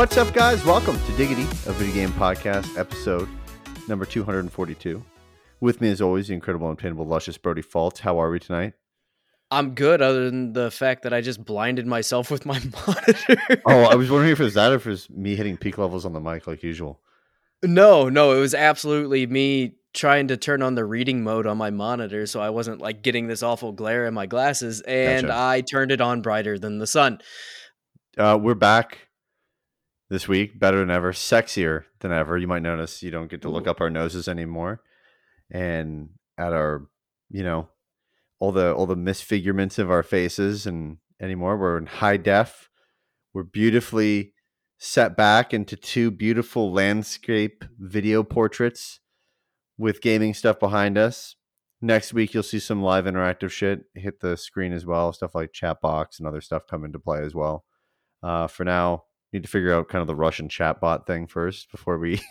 What's up, guys? Welcome to Diggity, a video game podcast, episode number 242. With me, as always, the incredible, unobtainable, luscious Brody Fault. How are we tonight? I'm good, other than the fact that I just blinded myself with my monitor. Oh, I was wondering if it was that or if it was me hitting peak levels on the mic like usual. no, no, it was absolutely me trying to turn on the reading mode on my monitor, so I wasn't like getting this awful glare in my glasses, and Gotcha. I turned it on brighter than the sun. Uh, we're back this week, better than ever, sexier than ever. You might notice you don't get to look up our noses anymore, and at our, you know, all the all the misfigurements of our faces and anymore. We're in high def. We're beautifully set back into two beautiful landscape video portraits with gaming stuff behind us. Next week, you'll see some live interactive shit hit the screen as well. Stuff like chat box and other stuff come into play as well. Uh, for now, need to figure out kind of the Russian chatbot thing first before we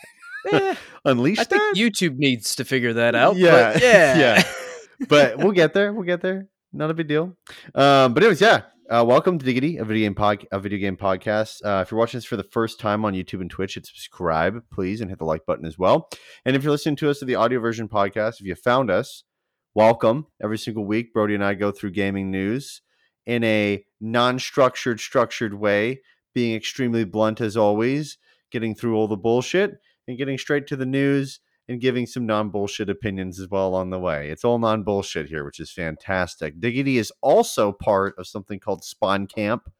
Eh, unleash I that. think YouTube needs to figure that out. Yeah, but yeah, yeah. but we'll get there. We'll get there. Not a big deal. Um, but anyways, yeah. Uh, welcome to Diggity, a video game pod, a video game podcast. Uh, if you're watching this for the first time on YouTube and Twitch, hit subscribe, please, and hit the like button as well. And if you're listening to us to the audio version podcast, if you found us, welcome. Every single week, Brody and I go through gaming news in a non-structured, structured way, being extremely blunt as always, getting through all the bullshit and getting straight to the news and giving some non bullshit opinions as well along the way. It's all non bullshit here, which is fantastic. Diggity is also part of something called Spawn Camp,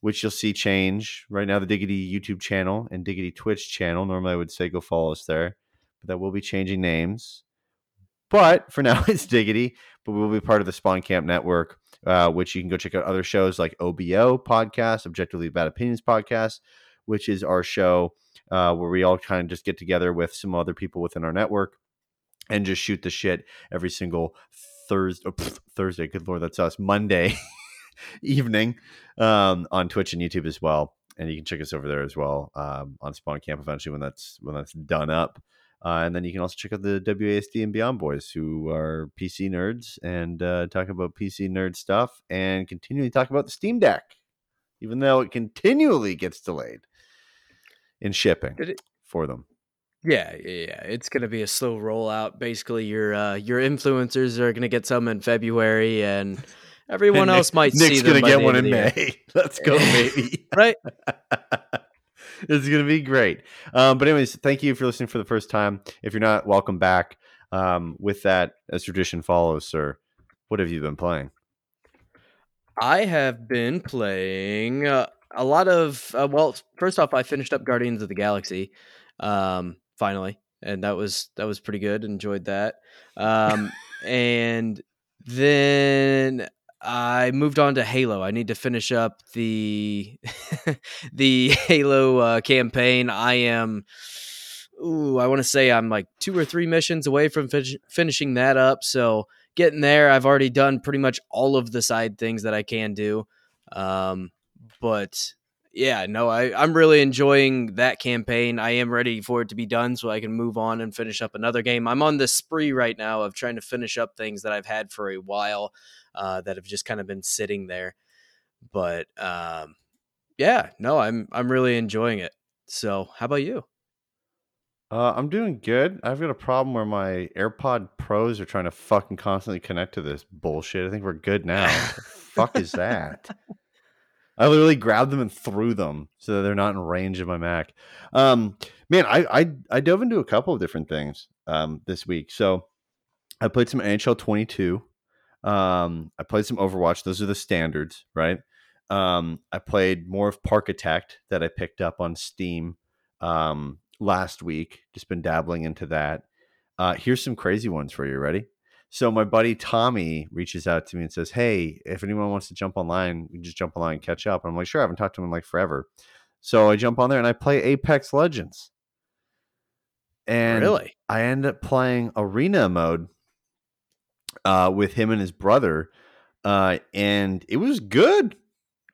which you'll see change. Right now, the Diggity YouTube channel and Diggity Twitch channel. Normally, I would say go follow us there, but that will be changing names. But for now, it's Diggity, but we will be part of the Spawn Camp network, uh, which you can go check out other shows like OBO podcast, Objectively Bad Opinions podcast, which is our show uh, where we all kind of just get together with some other people within our network and just shoot the shit every single Thursday. Thursday, good lord, that's us. Monday evening um, on Twitch and YouTube as well. And you can check us over there as well um, on Spawn Camp eventually when that's when that's done up. Uh, and then you can also check out the WASD and Beyond Boys, who are PC nerds and uh, talk about PC nerd stuff and continually talk about the Steam Deck, even though it continually gets delayed in shipping it- for them. Yeah, yeah, yeah. It's gonna be a slow rollout. Basically, your uh, your influencers are gonna get some in February, and everyone And Nick- else might Nick's see them gonna get one in. May. Let's go, baby. right? it's gonna be great. Um, but anyways, thank you for listening for the first time. If you're not, welcome back. Um, with that, as tradition follows, sir, what have you been playing? I have been playing uh, a lot of. Uh, well, first off, I finished up Guardians of the Galaxy, um, finally, and that was that was pretty good. Enjoyed that, um, and then I moved on to Halo. I need to finish up the the Halo uh, campaign. I am. Ooh, I want to say I'm like two or three missions away from fin- finishing that up. So getting there. I've already done pretty much all of the side things that I can do. Um, but yeah, no, I, I'm really enjoying that campaign. I am ready for it to be done so I can move on and finish up another game. I'm on the spree right now of trying to finish up things that I've had for a while uh, that have just kind of been sitting there. But um, yeah, no, I'm I'm really enjoying it. So how about you? Uh, I'm doing good. I've got a problem where my AirPod Pros are trying to fucking constantly connect to this bullshit. I think we're good now. the fuck is that? I literally grabbed them and threw them so that they're not in range of my Mac. Um, man, I, I I dove into a couple of different things um, this week. So I played some NHL 22. Um, I played some Overwatch. Those are the standards, right? Um, I played more of Parkitect that I picked up on Steam um, last week. Just been dabbling into that. Uh, here's some crazy ones for you. Ready? So my buddy Tommy reaches out to me and says, "Hey, if anyone wants to jump online, we can just jump online and catch up." And I'm like, "Sure." I haven't talked to him in like forever. So I jump on there and I play Apex Legends. And really? I end up playing arena mode uh, with him and his brother, uh, and it was good.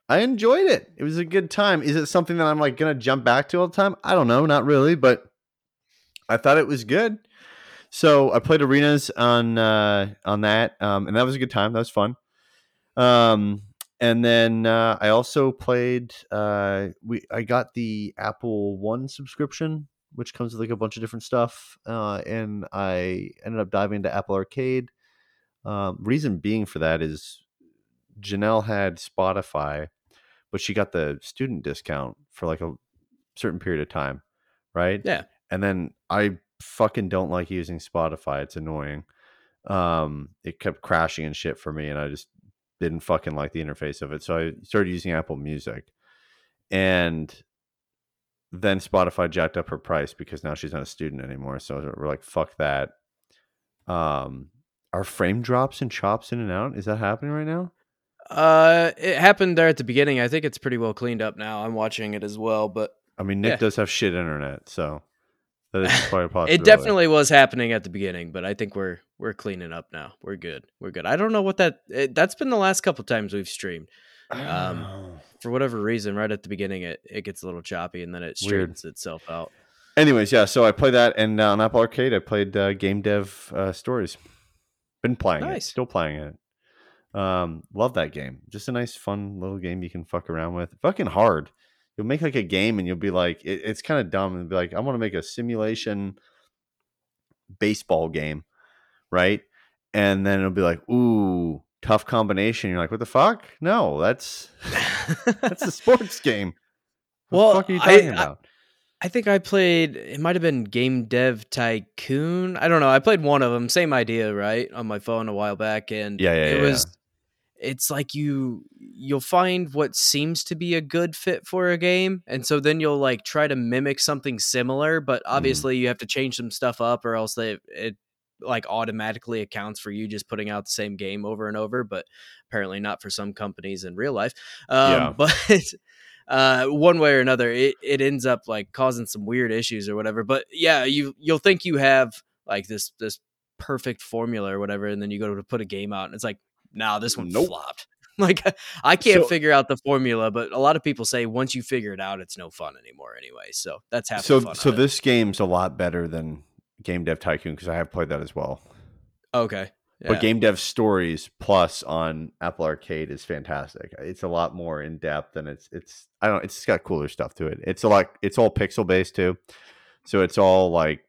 I enjoyed it. It was a good time. Is it something that I'm like gonna jump back to all the time? I don't know, not really, but I thought it was good. So I played arenas on uh, on that, um, and that was a good time. That was fun. Um, and then uh, I also played. Uh, we I got the Apple One subscription, which comes with like a bunch of different stuff, uh, and I ended up diving into Apple Arcade. Um, reason being for that is Janelle had Spotify, but she got the student discount for like a certain period of time, right? Yeah. And then I fucking don't like using Spotify. It's annoying. Um, it kept crashing and shit for me, and I just didn't fucking like the interface of it. So I started using Apple Music, and then Spotify jacked up her price because now she's not a student anymore. So we're like, fuck that. Um, are frame drops and chops in and out? Is that happening right now? Uh, it happened there at the beginning. I think it's pretty well cleaned up now. I'm watching it as well, but I mean, Nick Yeah. does have shit internet, so that is quite a possibility. it definitely was happening at the beginning. But I think we're we're cleaning up now. We're good. We're good. I don't know what that. It, that's been the last couple times we've streamed. Um, For whatever reason, right at the beginning, it it gets a little choppy, and then it Weird. straightens itself out. Anyways, yeah. So I played that, and uh, on Apple Arcade, I played uh, Game Dev uh, Stories. Been playing it, still playing it. Um, love that game. Just a nice, fun little game you can fuck around with. Fucking hard. You'll make like a game, and you'll be like, it, it's kind of dumb, and be like, I want to make a simulation baseball game, right? And then it'll be like, ooh, tough combination. You're like, what the fuck? No, that's that's a sports game. What Well, the fuck are you talking I- about? I think I played. It might have been Game Dev Tycoon. I don't know. I played one of them. Same idea, right? On my phone a while back, and Yeah, yeah, it yeah, was. It's like you you'll find what seems to be a good fit for a game, and so then you'll like try to mimic something similar, but Mm-hmm. obviously you have to change some stuff up, or else they it like automatically accounts for you just putting out the same game over and over. But apparently not for some companies in real life. Um, Yeah. But uh, one way or another, it, it ends up like causing some weird issues or whatever. But yeah, you you'll think you have like this this perfect formula or whatever, and then you go to put a game out, and it's like, nah, this one Nope. flopped. Like I can't So- figure out the formula, but a lot of people say once you figure it out, it's no fun anymore anyway. So that's half so fun. so of it. this game's a lot better than Game Dev Tycoon because I have played that as well. okay, But Game Dev Stories Plus on Apple Arcade is fantastic. It's a lot more in depth and it's it's I don't it's got cooler stuff to it. It's a lot it's all pixel based too, so it's all like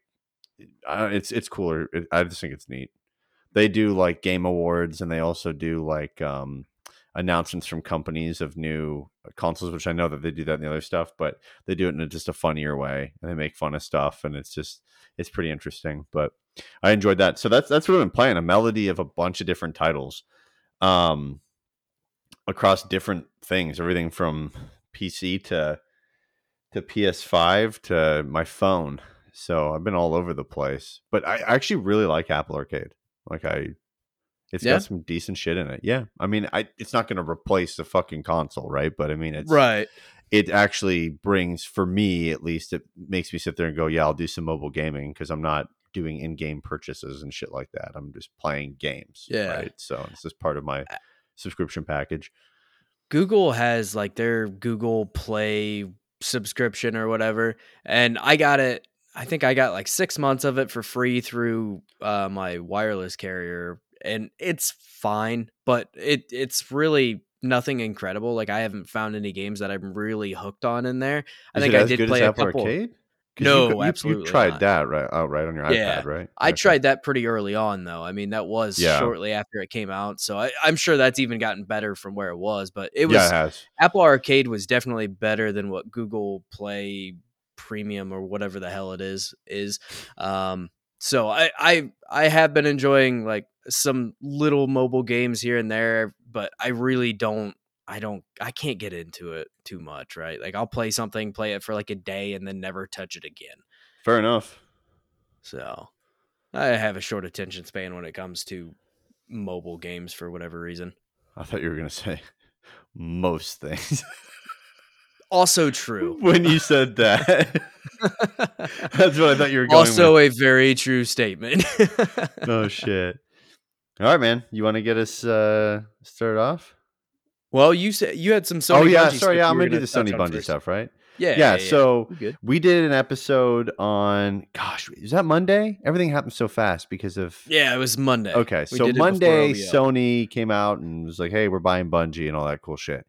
it's it's cooler. It, I just think it's neat. They do like game awards and they also do like um announcements from companies of new consoles, which I know that they do that in the other stuff, but they do it in a, just a funnier way and they make fun of stuff and it's just it's pretty interesting. But I enjoyed that. So that's that's what I've been playing, a melody of a bunch of different titles. Um across different things, everything from PC to to PS5 to my phone. So I've been all over the place. But I actually really like Apple Arcade. Like I it's Yeah? got some decent shit in it. Yeah. I mean, I it's not going to replace the fucking console, right? But I mean, it's right. it actually brings for me at least it makes me sit there and go yeah i'll do some mobile gaming because i'm not doing in-game purchases and shit like that i'm just playing games Yeah. right so it's just part of my subscription package Google has like their Google Play subscription or whatever, and I got it. I think I got like six months of it for free through uh, my wireless carrier, and it's fine, but it it's really nothing incredible. Like I haven't found any games that I'm really hooked on in there. I Is think I did play a couple. arcade No, you, you- you, tried not. that right out right on your Yeah. ipad right I Okay. tried that pretty early on, though. I mean, that was Yeah. shortly after it came out, so I, I'm sure that's even gotten better from where it was. But it was yeah it Apple Arcade was definitely better than what Google Play Premium or whatever the hell it is is. Um, so I, I I have been enjoying like some little mobile games here and there, but I really don't. I don't. I can't get into it too much, right? Like I'll play something, play it for like a day, and then never touch it again. fair enough So I have a short attention span when it comes to mobile games for whatever reason. i thought you were going to say most things Also true. when you said that that's what i thought you were going to say. also with. a very true statement. oh shit all right man you want to get us uh started off well, you said you had some Sony. oh yeah, Bungie sorry. Yeah, I'm were gonna do the Sony Bungie first. stuff, right? Yeah, Yeah, so We good. we did an episode on gosh, is that Monday? Everything happened so fast because of Yeah, it was Monday. Okay, We so did it before Monday, Sony came out and was like, "Hey, we're buying Bungie and all that cool shit."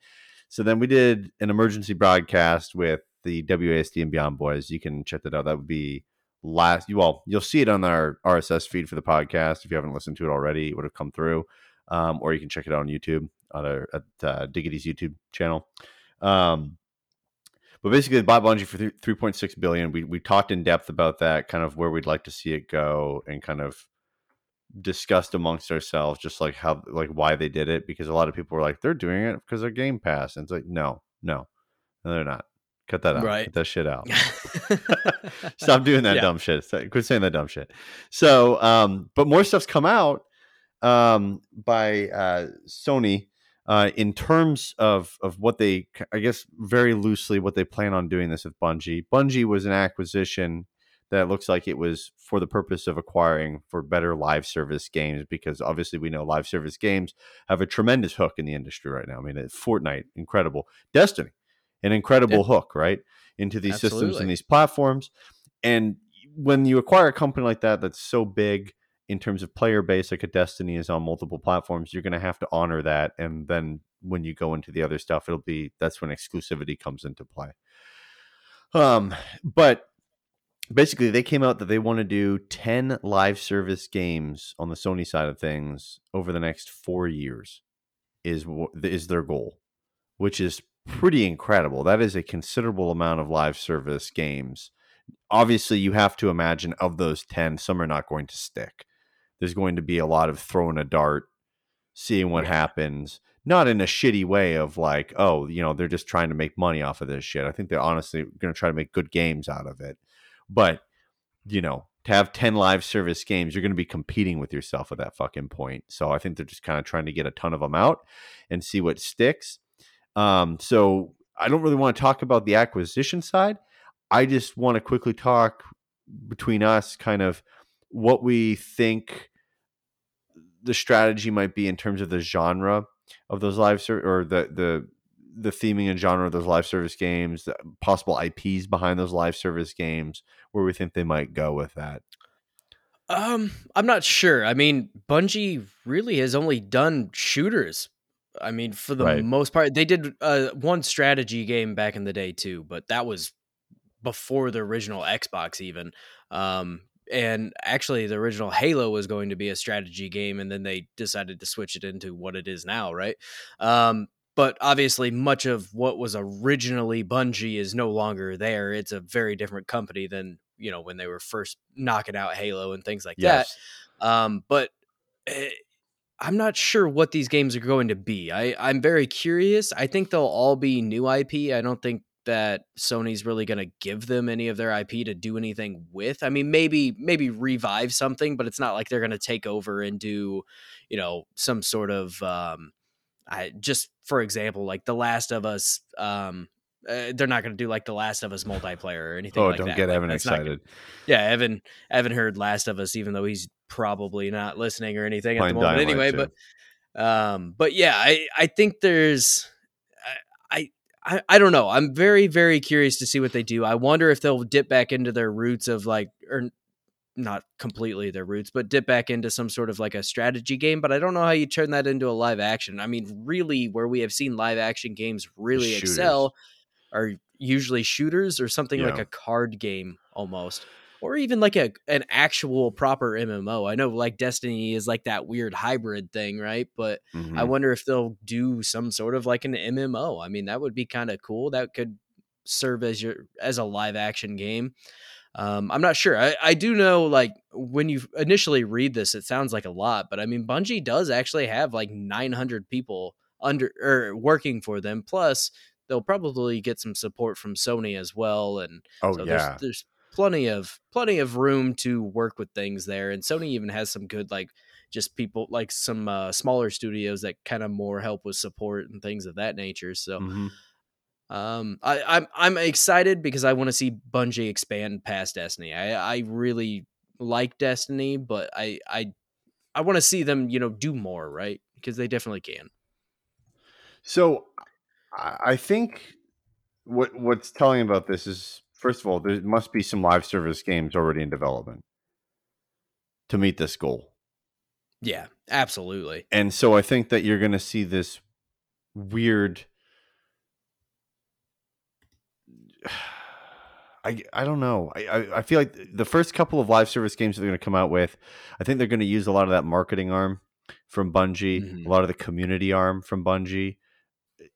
So then we did an emergency broadcast with the WASD and Beyond boys. You can check that out. That would be last. You all, you'll see it on our RSS feed for the podcast if you haven't listened to it already. It would have come through, um, or you can check it out on YouTube on our at uh, Diggity's YouTube channel. Um, but basically, they bought Bungie for three point six billion. We we talked in depth about that, kind of where we'd like to see it go, and kind of discussed amongst ourselves just like how like why they did it because a lot of people were like they're doing it because of game pass and it's like no no no they're not cut that out Right. cut that shit out stop doing that Yeah. dumb shit quit saying that dumb shit so um but more stuff's come out um by uh sony uh in terms of of what they i guess very loosely what they plan on doing this with bungie bungie was an acquisition that looks like it was for the purpose of acquiring for better live service games because obviously we know live service games have a tremendous hook in the industry right now. I mean, Fortnite, incredible. Destiny, an incredible hook, right? Into these systems and these platforms. And when you acquire a company like that that's so big in terms of player base, like a Destiny is on multiple platforms, you're going to have to honor that. And then when you go into the other stuff, it'll be that's when exclusivity comes into play. Um, but basically they came out that they want to do 10 live service games on the Sony side of things over the next 4 years is is their goal which is pretty incredible that is a considerable amount of live service games obviously you have to imagine of those 10 some are not going to stick there's going to be a lot of throwing a dart seeing what Yeah. happens not in a shitty way of like oh you know they're just trying to make money off of this shit i think they're honestly going to try to make good games out of it but you know, to have 10 live service games, you're going to be competing with yourself at that fucking point. So I think they're just kind of trying to get a ton of them out and see what sticks. Um, so I don't really want to talk about the acquisition side. I just want to quickly talk between us kind of what we think the strategy might be in terms of the genre of those live ser- or the the the theming and genre of those live service games, the possible IPs behind those live service games, where we think they might go with that. Um, I'm not sure. I mean, Bungie really has only done shooters. I mean, for the Right. most part, they did uh, one strategy game back in the day too, but that was before the original Xbox even. Um, and actually, the original Halo was going to be a strategy game, and then they decided to switch it into what it is now, right? Um, but obviously, much of what was originally Bungie is no longer there. It's a very different company than you know when they were first knocking out Halo and things like that. Um, but eh, I'm not sure what these games are going to be. I, I'm very curious. I think they'll all be new IP. I don't think that Sony's really going to give them any of their IP to do anything with. I mean, maybe maybe revive something, but it's not like they're going to take over and do, you know, some sort of um, I just for example, like The Last of Us. Um, uh, they're not going to do like The Last of Us multiplayer or anything. Oh, like don't that. get Like, Evan excited. yeah, Evan Evan heard Last of Us, even though he's probably not listening or anything at the moment. Anyway, too. but um, but yeah, I I think there's I. I, I don't know. I'm very, very curious to see what they do. I wonder if they'll dip back into their roots of like, or not completely their roots, but dip back into some sort of like a strategy game. But I don't know how you turn that into a live action. I mean, really, where we have seen live action games really Shooters. excel are usually shooters or something like a card game almost or even like a an actual proper MMO. I know like Destiny is like that weird hybrid thing, right? But Mhm. I wonder if they'll do some sort of like an MMO. I mean, that would be kind of cool. That could serve as your as a live action game. Um, I'm not sure. I, I do know like when you initially read this, it sounds like a lot, but I mean, Bungie does actually have like 900 people under or working for them. Plus, they'll probably get some support from Sony as well, and oh so yeah, there's there's plenty of plenty of room to work with things there. And Sony even has some good like just people like some uh, smaller studios that kind of more help with support and things of that nature. So Mhm. um, I, I'm I'm excited because I want to see Bungie expand past Destiny. I I really like Destiny, but I I I want to see them you know do more right because they definitely can. So I I think what what's telling about this is first of all, there must be some live service games already in development to meet this goal. Yeah, absolutely. And so I think that you're going to see this weird I, I don't know. I, I, feel like the first couple of live service games that they're going to come out with, I think they're going to use a lot of that marketing arm from Bungie, Mhm. a lot of the community arm from Bungie.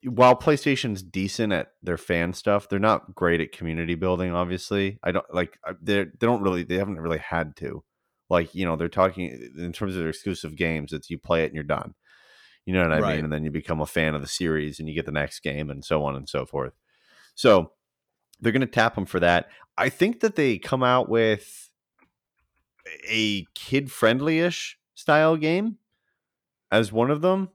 While PlayStation's decent at their fan stuff, they're not great at community building. Obviously, I don't like they they don't really they haven't really had to. Like you know they're talking in terms of their exclusive games. It's you play it and you're done. You know what I Right. mean? And then you become a fan of the series and you get the next game and so on and so forth. So they're going to tap them for that. I think that they come out with a kid friendly ish style game as one of them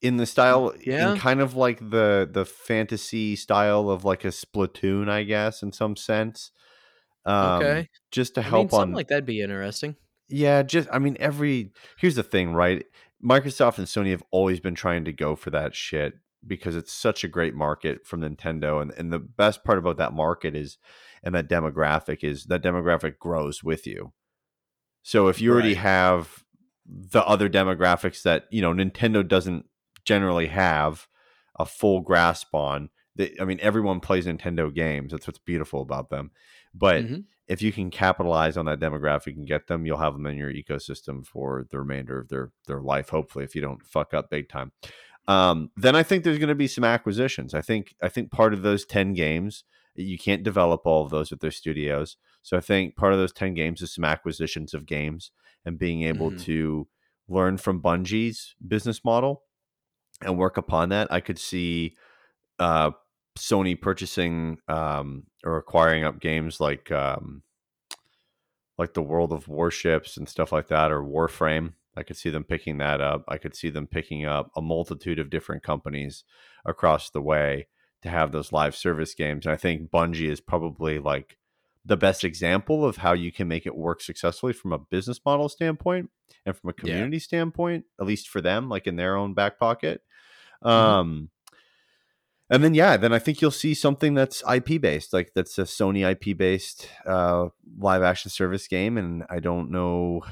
in the style Yeah. in kind of like the the fantasy style of like a splatoon i guess in some sense um Okay. just to I mean, help something on like that'd be interesting. yeah, just I mean every here's the thing, right? Microsoft and Sony have always been trying to go for that shit because it's such a great market from Nintendo and and the best part about that market is and that demographic is that demographic grows with you. So if you already have the other demographics that, you know, Nintendo doesn't generally have a full grasp on, they, I mean everyone plays Nintendo games. That's what's beautiful about them. But Mhm. if you can capitalize on that demographic and get them, you'll have them in your ecosystem for the remainder of their their life. Hopefully, if you don't fuck up big time, um, then I think there's going to be some acquisitions. I think I think part of those ten games you can't develop all of those with their studios. So I think part of those ten games is some acquisitions of games and being able Mhm. to learn from Bungie's business model and work upon that. I could see uh, Sony purchasing um, or acquiring up games like um, like the World of Warships and stuff like that, or Warframe. I could see them picking that up. I could see them picking up a multitude of different companies across the way to have those live service games. And I think Bungie is probably like the best example of how you can make it work successfully from a business model standpoint and from a Yeah. community standpoint, at least for them, like in their own back pocket. Mhm. Um, and then yeah, then I think you'll see something that's IP based, like that's a Sony IP based uh, live action service game, and I don't know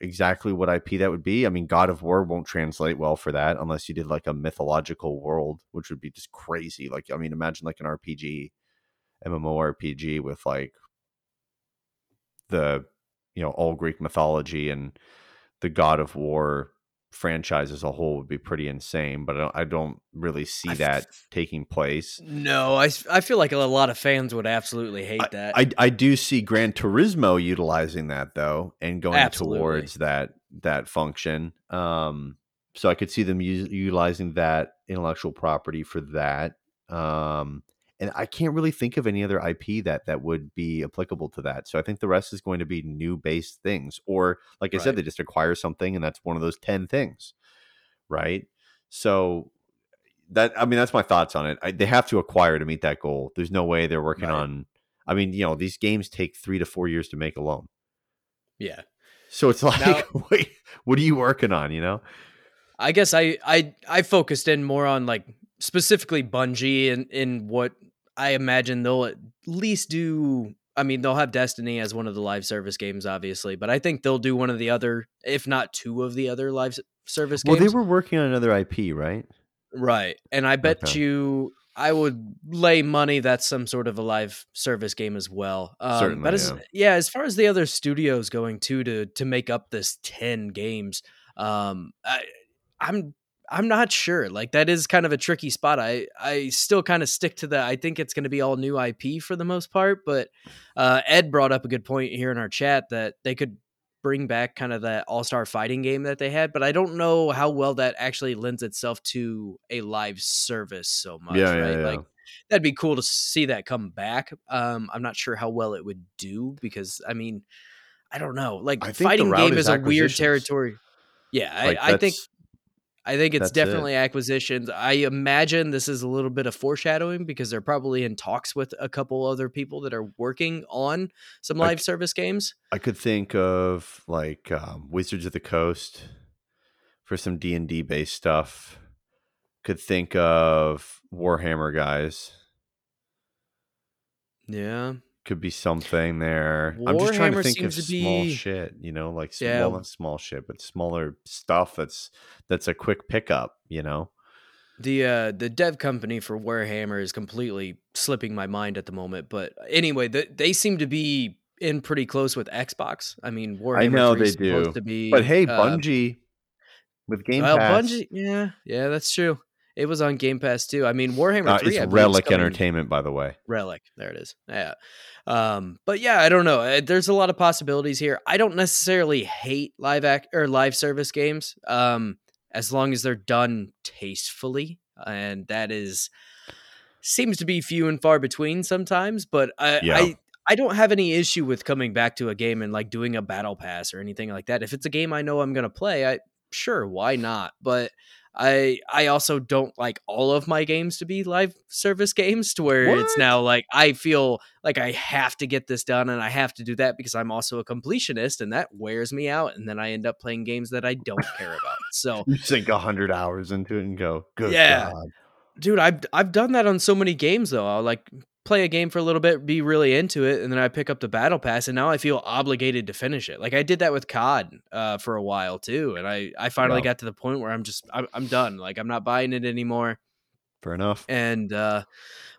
exactly what IP that would be. I mean, God of War won't translate well for that unless you did like a mythological world, which would be just crazy. Like, I mean, imagine like an RPG, MMORPG with like the you know all Greek mythology and the God of War franchise as a whole would be pretty insane. But I don't, I don't really see I that f- taking place. No, I, I feel like a lot of fans would absolutely hate that. I, I do see Gran Turismo utilizing that though and going Absolutely. towards that that function. Um, so I could see them u- utilizing that intellectual property for that. Um, and I can't really think of any other IP that that would be applicable to that. So I think the rest is going to be new based things, or like I said, they just acquire something, and that's one of those ten things, right? So that I mean, that's my thoughts on it. I, they have to acquire to meet that goal. There's no way they're working Right. on. I mean, you know, these games take three to four years to make alone. yeah. So it's like, Now- wait, what are you working on? You know? I guess I I I focused in more on like specifically Bungie and in what I imagine they'll at least do. I mean, they'll have Destiny as one of the live service games, obviously, but I think they'll do one of the other, if not two of the other live service games. Well, they were working on another IP, right? right, and I bet Okay. you. I would lay money that's some sort of a live service game as well. Um, Certainly, but as yeah. yeah, as far as the other studios going to to to make up this ten games, um, I, I'm I'm not sure. Like that is kind of a tricky spot. I I still kind of stick to the. I think it's going to be all new IP for the most part. But uh, Ed brought up a good point here in our chat that they could bring back kind of that all star fighting game that they had. But I don't know how well that actually lends itself to a live service so much. Yeah, yeah, right? yeah. Like that'd be cool to see that come back. Um, I'm not sure how well it would do because I mean, I don't know. Like I fighting game is is a weird territory. Yeah, Like, I, I think I think it's that's it. definitely acquisitions. I imagine this is a little bit of foreshadowing because they're probably in talks with a couple other people that are working on some live service games. I could think of like um, Wizards of the Coast for some D and D based stuff. Could think of Warhammer guys. Yeah. Could be something there. I'm just trying to think of to small be- shit, you know, like s- Yeah. well, small shit, but smaller stuff that's that's a quick pickup, you know. The uh the dev company for Warhammer is completely slipping my mind at the moment. But anyway, the, they seem to be in pretty close with Xbox. I mean, Warhammer I know they supposed do. to be. But hey, uh, Bungie with Game well, Pass, Bungie, yeah, yeah, that's true. It was on Game Pass too. I mean, Warhammer uh, Three. it's I Relic coming- Entertainment, by the way. Relic. There it is. Yeah. Um, but yeah, I don't know. Uh, There's a lot of possibilities here. I don't necessarily hate live act or live service games. Um, as long as they're done tastefully, and that is seems to be few and far between sometimes. But I, Yeah. I I don't have any issue with coming back to a game and like doing a battle pass or anything like that. If it's a game I know I'm gonna play, I sure why not? But I I also don't like all of my games to be live service games to where it's now like I feel like I have to get this done and I have to do that because I'm also a completionist and that wears me out and then I end up playing games that I don't care about. So You sink a hundred hours into it and go, good Yeah. God. dude i've i've done that on so many games though i'll like play a game for a little bit be really into it and then i pick up the battle pass and now i feel obligated to finish it. Like i did that with cod uh, for a while too and i i finally got to the point where i'm just I'm, I'm done. Like i'm not buying it anymore. Fair enough. and uh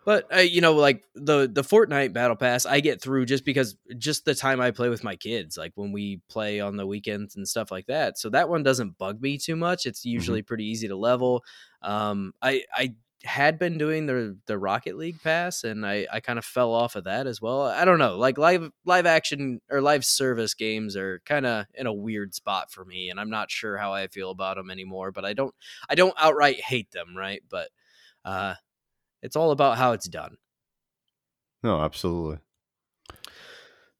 but uh, you know like the the fortnite battle pass i get through just because just the time i play with my kids like when we play on the weekends and stuff like that. So that one doesn't bug me too much. It's usually pretty easy to level. Um i i had been doing the the rocket league pass and i i kind of fell off of that as well i don't know like live live action or live service games are kind of in a weird spot for me and i'm not sure how i feel about them anymore but i don't i don't outright hate them right but uh it's all about how it's done. No, absolutely.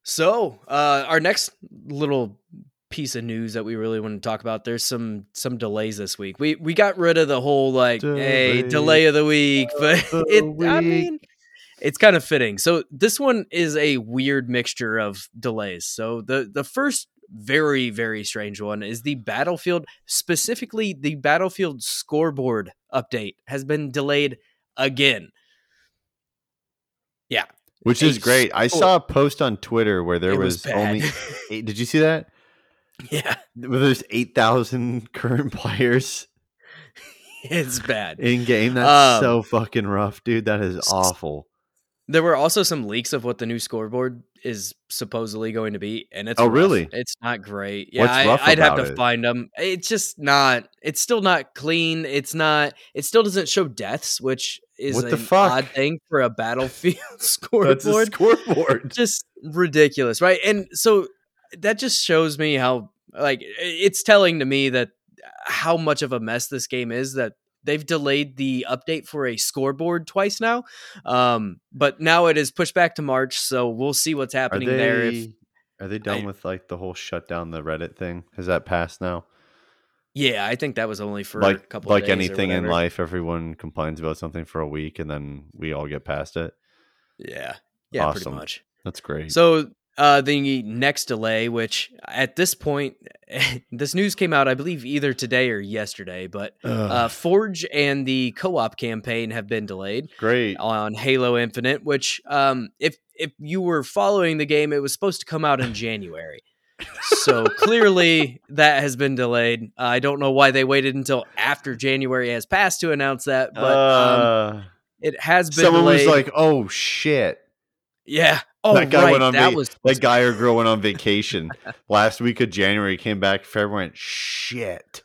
So, uh, our next little piece of news that we really want to talk about, there's some some delays this week. We we got rid of the whole like hey Delay delay of the week, but the it I mean it's kind of fitting. So this one is a weird mixture of delays. So the the first very very strange one is the Battlefield specifically the Battlefield scoreboard update has been delayed again. Yeah, Which is great. I saw a post on Twitter where there it was, bad. only eight. Did you see that? Yeah, Where there's 8,000 current players it's bad. in game. That's Um, so fucking rough, dude. That is awful. There were also some leaks of what the new scoreboard is supposedly going to be, and it's Oh, rough. really? It's not great. Yeah, I, I'd have to it? find them. It's just not. It's still not clean. It's not. It still doesn't show deaths, which is What the an fuck? odd thing for a battlefield That's a scoreboard. scoreboard. just ridiculous, right? And so that just shows me how like it's telling to me that how much of a mess this game is that they've delayed the update for a scoreboard twice now. Um, but now it is pushed back to March, so we'll see what's Are happening they, there. If are they done I- with like the whole shut down the Reddit thing? Has that passed now? yeah, I think that was only for a like couple like anything in life, everyone complains about something for a week and then we all get past it. Yeah. Yeah, Awesome. pretty much. That's great. So uh, the next delay, which at this point, this news came out, I believe, either today or yesterday, but uh, Forge and the co-op campaign have been delayed great. on Halo Infinite. Which, um, if if you were following the game, it was supposed to come out in January. so clearly that has been delayed. Uh, I don't know why they waited until after January has passed to announce that, but um, Uh, it has been. someone delayed. was like, "Oh shit." "Yeah, oh that guy right, went on that va- was that guy or girl went on vacation last week of January, came back, February, went, shit.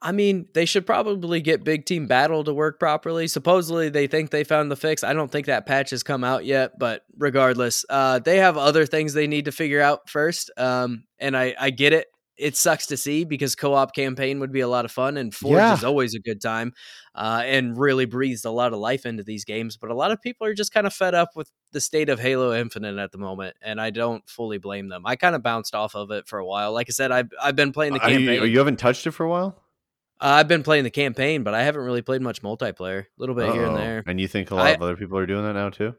I mean, they should probably get Big Team Battle to work properly. Supposedly, they think they found the fix. I don't think that patch has come out yet, but regardless, uh, they have other things they need to figure out first. Um, and I, I get it. It sucks to see because co-op campaign would be a lot of fun, and Forge Yeah. is always a good time, uh, and really breathes a lot of life into these games. But a lot of people are just kind of fed up with the state of Halo Infinite at the moment, and I don't fully blame them. I kind of bounced off of it for a while. Like I said, I've I've been playing the Are you, campaign. you haven't touched it for a while? Uh, I've been playing the campaign, but I haven't really played much multiplayer. A little bit here and there. And you think a lot I- of other people are doing that now too?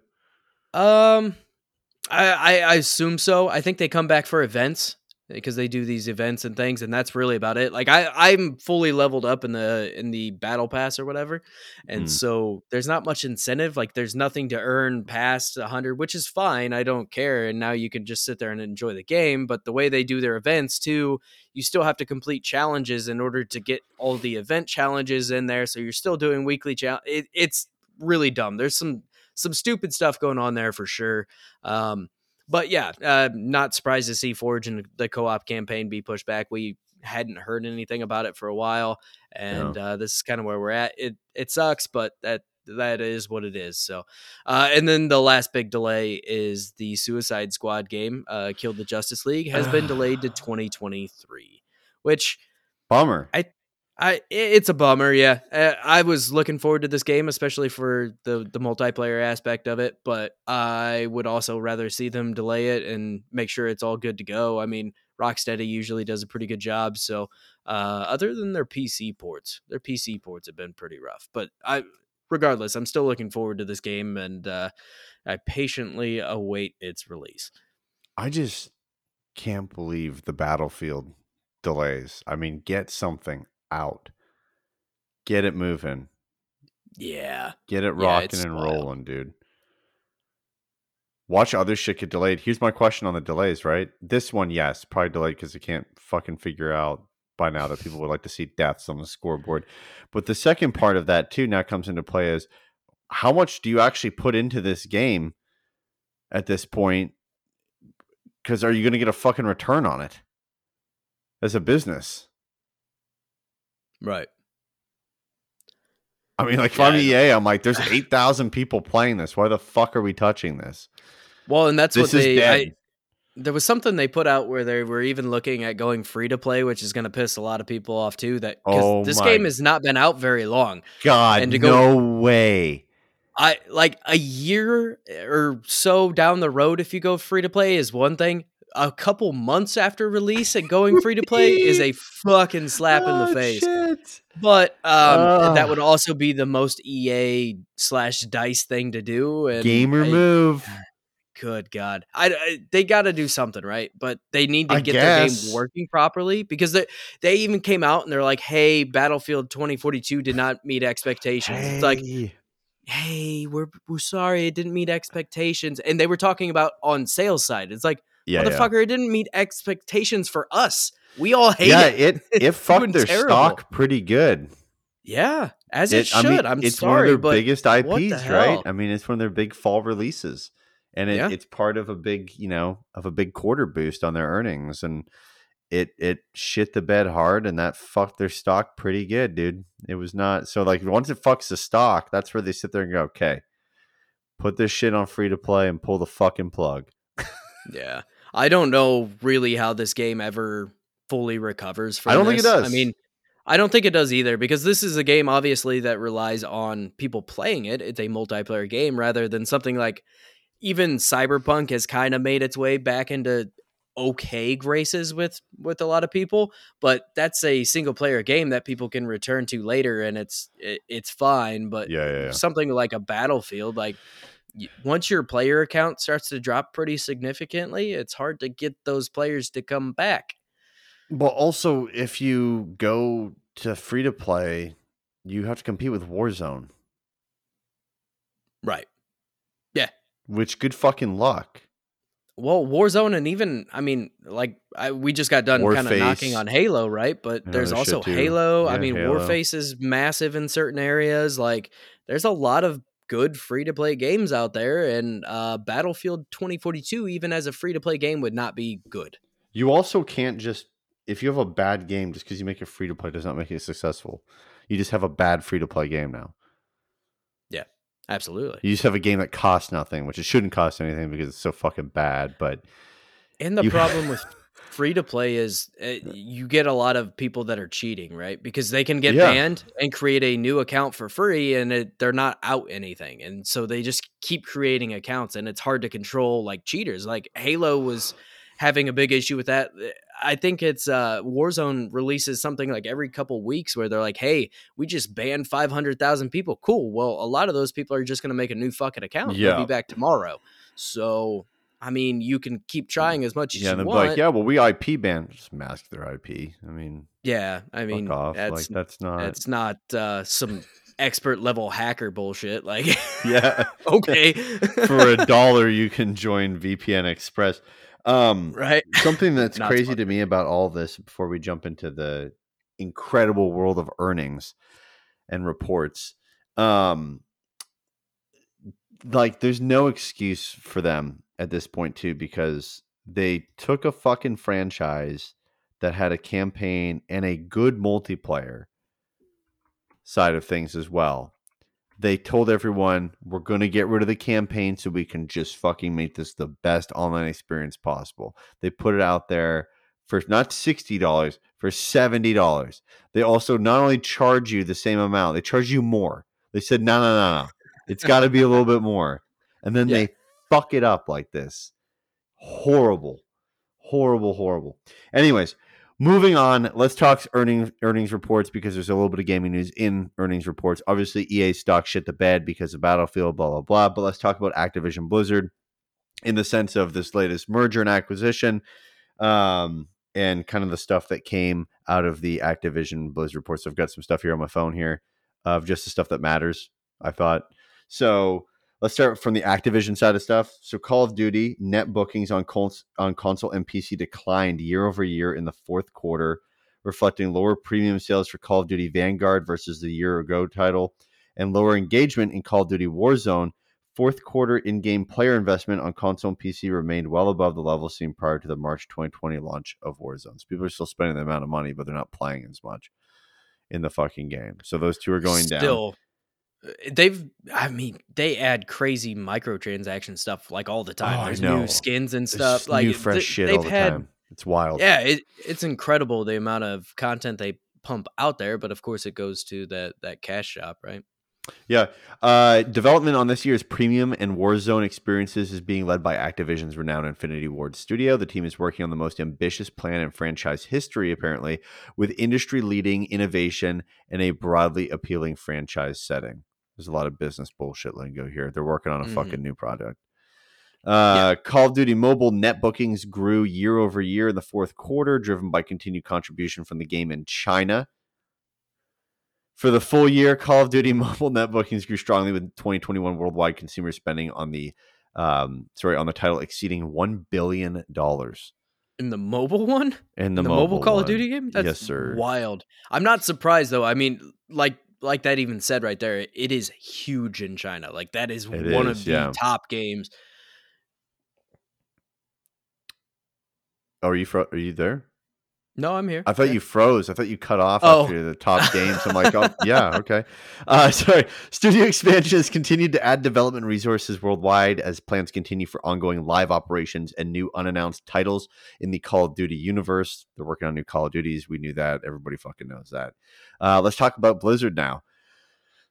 Um, I, I I assume so. I think they come back for events. Because they do these events and things and that's really about it like i i'm fully leveled up in the in the battle pass or whatever and Mm. so there's not much incentive like there's nothing to earn past 100 which is fine i don't care and now you can just sit there and enjoy the game but the way they do their events too you still have to complete challenges in order to get all the event challenges in there so you're still doing weekly challenge it, it's really dumb there's some some stupid stuff going on there for sure um but yeah, uh, not surprised to see Forge and the co-op campaign be pushed back. We hadn't heard anything about it for a while, and uh, this is kind of where we're at. It it sucks, but that that is what it is. So, uh, and then the last big delay is the Suicide Squad game, uh, Kill the Justice League, has been delayed to 2023, which Bummer. I it's a bummer, yeah. Uh, I was looking forward to this game, especially for the the multiplayer aspect of it. But I would also rather see them delay it and make sure it's all good to go. I mean, Rocksteady usually does a pretty good job. So, uh, other than their PC ports, their PC ports have been pretty rough. But I, regardless, I'm still looking forward to this game, and uh, I patiently await its release. I just can't believe the battlefield delays. I mean, get something out. Get it moving. Yeah, Get it rocking it's and wild. rolling, dude. Watch other shit get delayed. Here's my question on the delays, right? This one, yes, probably delayed because they can't fucking figure out by now that people would like to see deaths on the scoreboard. But the second part of that too now comes into play is how much do you actually put into this game at this point? Because are you going to get a fucking return on it as a business? Right. I mean, like if Yeah, I'm EA, I'm like, there's eight thousand people playing this. Why the fuck are we touching this? Well, and that's This what they. I, there was something they put out where they were even looking at going free to play, which is going to piss a lot of people off too. That Oh this game has not been out very long. God, And to go- no way. I like a year or so down the road. If you go free to play, is one thing. A couple months after release and going free to play is a fucking slap in Oh, the face. shit. But um, that would also be the most EA slash Dice thing to do. And Gamer I- move. Good God, I, I- they got to do something right, but they need to I get their game working properly because they they even came out and they're like, "Hey, Battlefield 2042 did not meet expectations." It's like, Hey. "Hey, we're we're sorry, it didn't meet expectations," and they were talking about on sales side. It's like, yeah, yeah. motherfucker, it didn't meet expectations for us. We all hate yeah, it. it it It's fucked their terrible. stock pretty good. Yeah, as it, I should. mean, I'm sorry. it's sorry, one of their biggest IPs, right? I mean, it's one of their big fall releases, and it, Yeah. it's part of a big, you know, of a big quarter boost on their earnings, and it it shit the bed hard, and that fucked their stock pretty good, dude. It was not so like once it fucks the stock, that's where they sit there and go, okay, put this shit on free to play and pull the fucking plug. Yeah. I don't know really how this game ever fully recovers from I don't think it this. I does. mean, I don't think it does either because this is a game obviously that relies on people playing it. It's a multiplayer game rather than something like even Cyberpunk has kind of made its way back into okay graces with with a lot of people, but that's a single player game that people can return to later and it's it, it's fine, but Yeah, yeah, yeah. something like a battlefield like once your player account starts to drop pretty significantly it's hard to get those players to come back. But also, if you go to free to play, you have to compete with Warzone, right. Yeah. which good fucking luck. well warzone and even i mean like I, we just got done kind of knocking on halo right? But And there's also halo. I mean Halo. warface is massive in certain areas. Like there's a lot of good free to play games out there and uh battlefield 2042 even as a free to play game would not be good You also can't just if you have a bad game just because you make it free to play does not make it successful. You just have a bad free to play game now. Yeah, absolutely You just have a game that costs nothing, which it shouldn't cost anything because it's so fucking bad. But And the You- problem with free to play is uh, you get a lot of people that are cheating, right? Because they can get Yeah. banned and create a new account for free and it, they're not out anything. And so they just keep creating accounts and it's hard to control like cheaters. Like Halo was having a big issue with that. I think it's uh Warzone releases something like every couple weeks where they're like, "Hey, we just banned 500,000 people." Cool. Well, a lot of those people are just going to make a new fucking account. They'll Yeah. be back tomorrow. So I mean, you can keep trying as much as yeah, you want. like, yeah, well, we IP ban, just mask their IP. I mean, Yeah, I mean, fuck off. that's like that's not. that's not uh, some expert level hacker bullshit. Like, yeah, okay, for a dollar you can join VPN Express. Um, right? something that's crazy smart. to me about all this before we jump into the incredible world of earnings and reports um like there's no excuse for them at this point too because they took a fucking franchise that had a campaign and a good multiplayer side of things as well they told everyone we're going to get rid of the campaign so we can just fucking make this the best online experience possible. They put it out there for not $60, for $70. They also not only charge you the same amount, they charge you more. They said, no, no, no, no. It's got to be a little bit more. And then Yeah. they fuck it up like this. Horrible. Horrible, horrible. Anyways, moving on, let's talk earnings earnings reports because there's a little bit of gaming news in earnings reports. Obviously, EA stock shit the bed because of Battlefield, blah blah blah. But let's talk about Activision Blizzard in the sense of this latest merger and acquisition, um, and kind of the stuff that came out of the Activision Blizzard reports. I've got some stuff here on my phone here of just the stuff that matters. I thought so. Let's start from the Activision side of stuff. So, Call of Duty net bookings on cons- on console and PC declined year over year in the fourth quarter, reflecting lower premium sales for Call of Duty Vanguard versus the year ago title, and lower engagement in Call of Duty Warzone. Fourth quarter in-game player investment on console and PC remained well above the level seen prior to the March 2020 launch of Warzone. So people are still spending the amount of money, but they're not playing as much in the fucking game. So those two are going down. Still, uh, they've. I mean, they add crazy microtransaction stuff like all the time. Oh, There's new skins and stuff. Like new fresh th- shit all the had, time. It's wild. Yeah, it, it's incredible the amount of content they pump out there. But of course, it goes to that that cash shop, right? Yeah. Uh, development on this year's premium and Warzone experiences is being led by Activision's renowned Infinity Ward studio. The team is working on the most ambitious plan in franchise history, apparently, with industry leading innovation and a broadly appealing franchise setting. There's a lot of business bullshit lingo here. They're working on a Mhm. fucking new product. Uh, Call of Duty Mobile net bookings grew year over year in the fourth quarter, driven by continued contribution from the game in China. For the full year, Call of Duty Mobile net bookings grew strongly with 2021 worldwide consumer spending on the um, sorry on the title exceeding one billion dollars In the mobile one, in the, the, mobile, Call one. of Duty game. That's Yes, sir. Wild. I'm not surprised though. I mean, like like that even said right there, it is huge in China. Like that is It one is, of the yeah. top games. Are you fro- are you there? No, I'm here. I thought Yeah. you froze. I thought you cut off Oh. after the top games. I'm like, oh yeah, okay. Uh, sorry. Studio expansion has continued to add development resources worldwide as plans continue for ongoing live operations and new unannounced titles in the Call of Duty universe. They're working on new Call of Duties. We knew that. Everybody fucking knows that. Uh, let's talk about Blizzard now.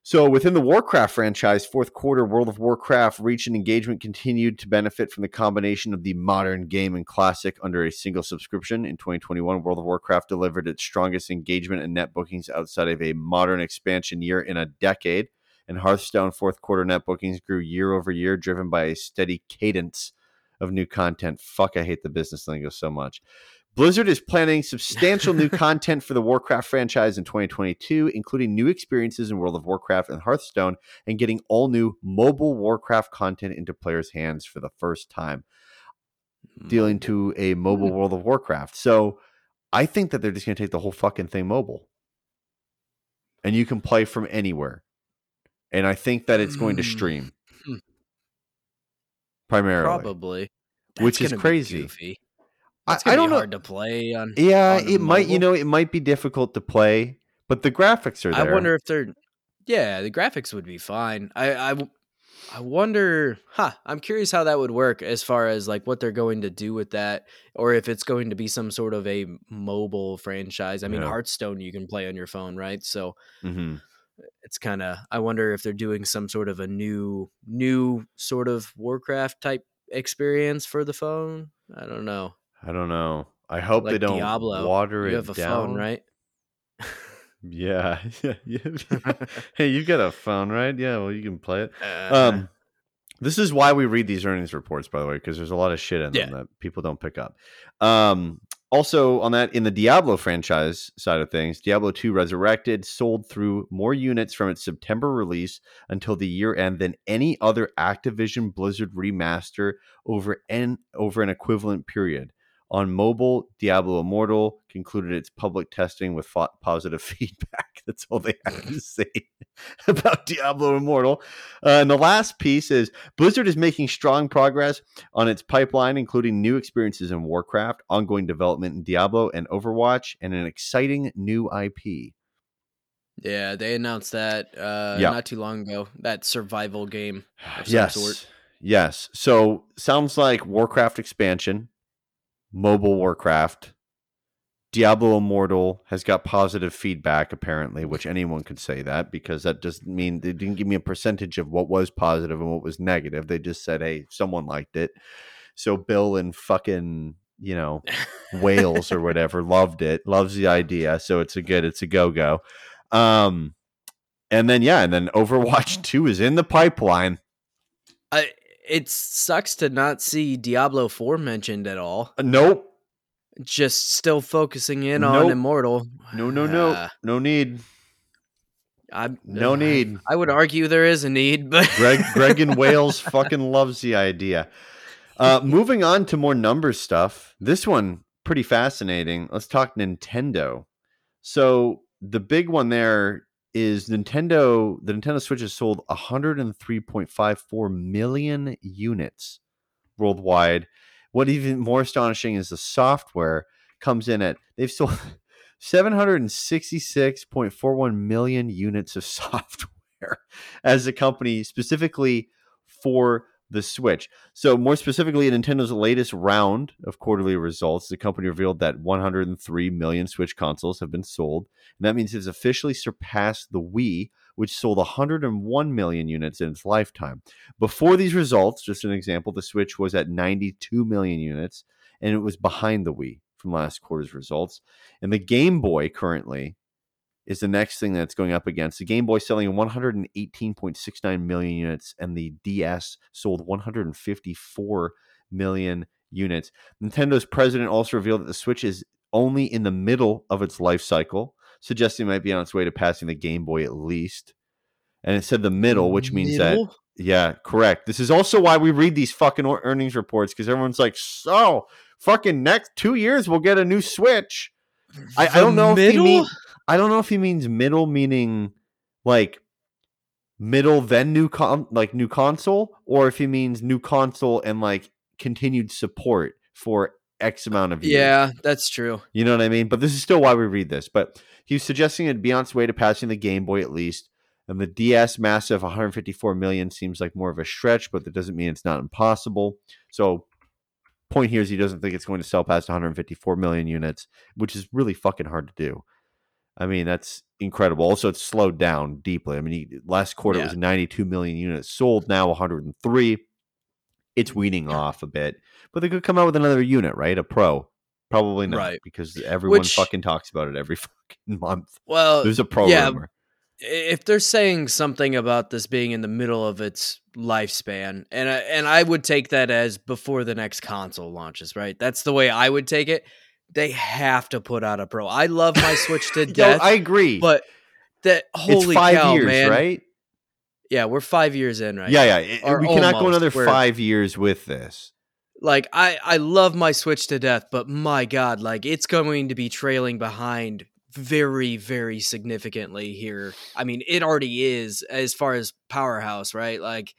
So, within the Warcraft franchise, fourth quarter World of Warcraft reach and engagement continued to benefit from the combination of the modern game and classic under a single subscription. In 2021, World of Warcraft delivered its strongest engagement and net bookings outside of a modern expansion year in a decade. And Hearthstone fourth quarter net bookings grew year over year, driven by a steady cadence of new content. Fuck, I hate the business lingo so much. Blizzard is planning substantial new content for the Warcraft franchise in 2022, including new experiences in World of Warcraft and Hearthstone, and getting all new mobile Warcraft content into players' hands for the first time, dealing to a mobile World of Warcraft. So I think that they're just going to take the whole fucking thing mobile. And you can play from anywhere. And I think that it's going to Mm. stream Hmm. primarily. probably, Which is goofy. I- I don't know- hard to play on. Yeah, on it might, you know, it might be difficult to play, but the graphics are there. I wonder if they're. Yeah, the graphics would be fine. I I wonder. Huh. I'm curious how that would work as far as like what they're going to do with that, or if it's going to be some sort of a mobile franchise. I mean, Yeah. Hearthstone you can play on your phone, right? So Mhm. it's kind of. I wonder if they're doing some sort of a new, new sort of Warcraft type experience for the phone. I don't know. I don't know. I hope they don't Diablo, water it You have a down. phone, right? Yeah. yeah. hey, you got a phone, right? Yeah. Well, you can play it. Uh, Um, This is why we read these earnings reports, by the way, because there's a lot of shit in them that people don't pick up. Um, also, on that, in the Diablo franchise side of things, Diablo 2 Resurrected sold through more units from its September release until the year end than any other Activision Blizzard remaster over an over an equivalent period. On mobile, Diablo Immortal concluded its public testing with fo- positive feedback. That's all they have to say about Diablo Immortal. Uh, and the last piece is Blizzard is making strong progress on its pipeline, including new experiences in Warcraft, ongoing development in Diablo and Overwatch, and an exciting new IP. Yeah, they announced that uh, Yeah. not too long ago. That survival game. Of some yes. sort. Yes. So sounds like Warcraft expansion, mobile Warcraft. Diablo Immortal has got positive feedback, apparently, which anyone could say that because that doesn't mean they didn't give me a percentage of what was positive and what was negative. They just said, hey, someone liked it. So Bill and fucking, you know, Wales or whatever loved it, loves the idea. So it's a good, it's a go go. Um, and then, yeah, and then Overwatch 2 is in the pipeline. I, it sucks to not see Diablo 4 mentioned at all. Uh, Nope. Just still focusing in Nope. on Immortal. No, no, no, Uh, no need, I, no uh, need. I would argue there is a need, but Greg, Greg in Wales fucking loves the idea. Uh, moving on to more number stuff. This one pretty fascinating. Let's talk Nintendo. So the big one there is Nintendo. The Nintendo Switch has sold 103.54 million units worldwide. What even more astonishing is the software comes in at they've sold 766.41 million units of software as a company specifically for the Switch. So, more specifically, in Nintendo's latest round of quarterly results, the company revealed that 103 million Switch consoles have been sold. And that means it's officially surpassed the Wii, which sold 101 million units in its lifetime. Before these results, just an example, the Switch was at 92 million units, and it was behind the Wii from last quarter's results. And the Game Boy currently is the next thing that's going up against. The Game Boy selling 118.69 million units, and the DS sold 154 million units. Nintendo's president also revealed that the Switch is only in the middle of its life cycle, suggesting it might be on its way to passing the Game Boy at least. And it said the middle, which means that yeah, correct. This is also why we read these fucking earnings reports because everyone's like, so fucking next two years we'll get a new Switch. I, I don't know if he middle? mean, I don't know if he means middle meaning like middle then new con like new console or if he means new console and like continued support for X amount of years. Yeah, that's true. You know what I mean? But this is still why we read this. But he was suggesting it'd be on its way to passing the Game Boy at least. And the DS massive 154 million seems like more of a stretch, but that doesn't mean it's not impossible. So point here is he doesn't think it's going to sell past 154 million units, which is really fucking hard to do. I mean, that's incredible. Also, it's slowed down deeply. I mean, he, last quarter it was 92 million units sold, now 103. It's mm-hmm. weaning off a bit, but they could come out with another unit, right? A Pro. Probably not, Right. because everyone Which- fucking talks about it every fucking month. Well, There's a Pro yeah, rumor. If they're saying something about this being in the middle of its lifespan, and I, and I would take that as before the next console launches, right? That's the way I would take it. They have to put out a pro. I love my Switch to Yo, death, I agree. but that holy it's five cow, years, man! right? Yeah, we're five years in, right? yeah, now. yeah. It- we cannot go almost, another where- five years with this. like I I love my Switch to death, but my god, like it's going to be trailing behind very very significantly here. I mean, it already is as far as powerhouse, right? Like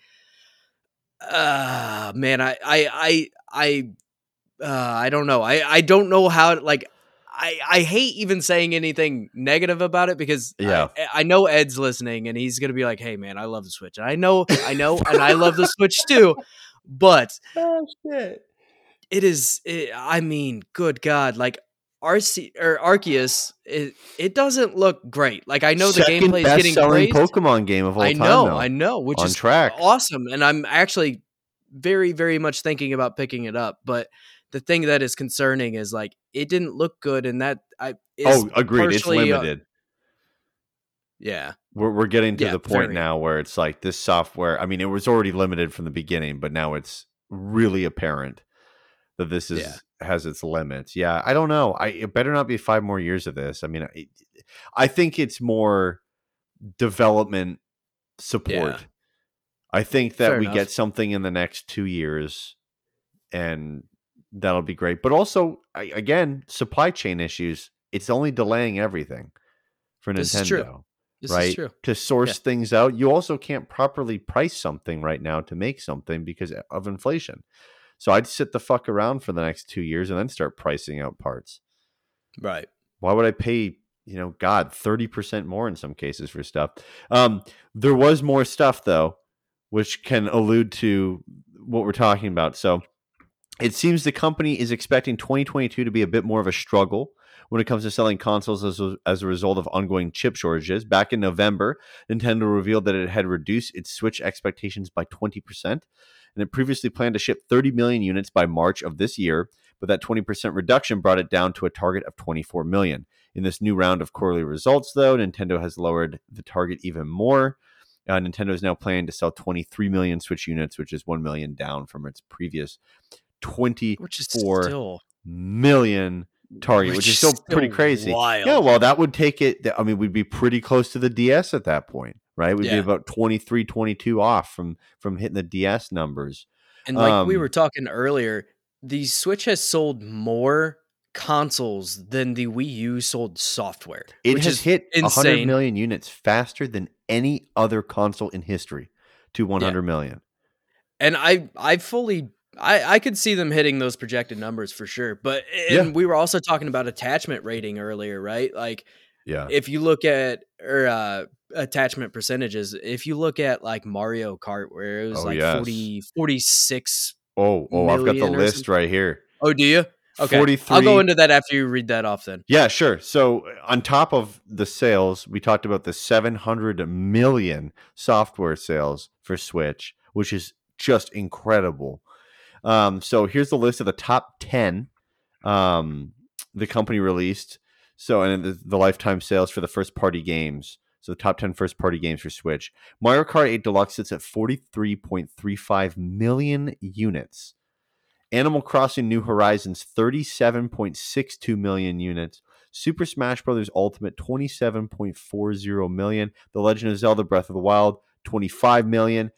uh man, I I I I uh I don't know. I I don't know how like I, I hate even saying anything negative about it because I- Yeah. I, know Ed's listening and he's gonna be like, "Hey man, I love the Switch." And I know, I know, and I love the Switch too. But Oh shit! it is it, i mean good god like Arce- or arceus it, it doesn't look great like i know the Second gameplay is getting praised Pokemon game of all i time. know though. i know which on is track. awesome and i'm actually very very much thinking about picking it up but the thing that is concerning is like it didn't look good and that i is Oh, agreed. It's uh, limited. yeah we're we're getting to Yeah, the point very. now where it's like this software. I mean, it was already limited from the beginning, but now it's really apparent that this is Yeah. Has its limits. Yeah, I don't know. I it better not be five more years of this. I mean, I, I think it's more development support. Yeah. I think that Fair we enough. get something in the next two years, and that'll be great. But also, I, again, supply chain issues. It's only delaying everything for This Nintendo is true. This right? is true. To source things out. You also can't properly price something right now to make something because of inflation. So I'd sit the fuck around for the next two years and then start pricing out parts. Right. Why would I pay, you know, God, 30% more in some cases for stuff? Um, there was more stuff though, which can allude to what we're talking about. So it seems the company is expecting 2022 to be a bit more of a struggle when it comes to selling consoles as a, as a result of ongoing chip shortages. Back in November, Nintendo revealed that it had reduced its Switch expectations by 20%, and it previously planned to ship 30 million units by March of this year, but that 20% reduction brought it down to a target of 24 million. In this new round of quarterly results, though, Nintendo has lowered the target even more. Uh, Nintendo is now planning to sell 23 million Switch units, which is 1 million down from its previous 20 Which is still million target, which, is still, pretty crazy. Wild. Yeah, well, that would take it. I mean, we'd be pretty close to the DS at that point, right? We'd be about 23, 22 off from from hitting the DS numbers. And like we Um, were talking earlier, the Switch has sold more consoles than the Wii U sold software. It has hit 100 insane. million units faster than any other console in history to 100 million. and I I fully I I could see them hitting those projected numbers for sure. But and Yeah. we were also talking about attachment rating earlier, right? Like Yeah. if you look at or uh attachment percentages, if you look at like Mario Kart where it was Oh, like yes. forty forty six. 46 Oh, oh, I've got the list something. right here. Oh, do you? Okay. 43 I'll go into that after you read that off then. Yeah, sure. So on top of the sales, we talked about the 700 million software sales for Switch, which is just incredible. Um, so here's the list of the top 10 um, the company released. So and the, the lifetime sales for the first party games. So the top 10 first party games for Switch. Mario Kart 8 Deluxe sits at 43.35 million units. Animal Crossing New Horizons 37.62 million units. Super Smash Bros. Ultimate 27.40 million. The Legend of Zelda Breath of the Wild 25 million.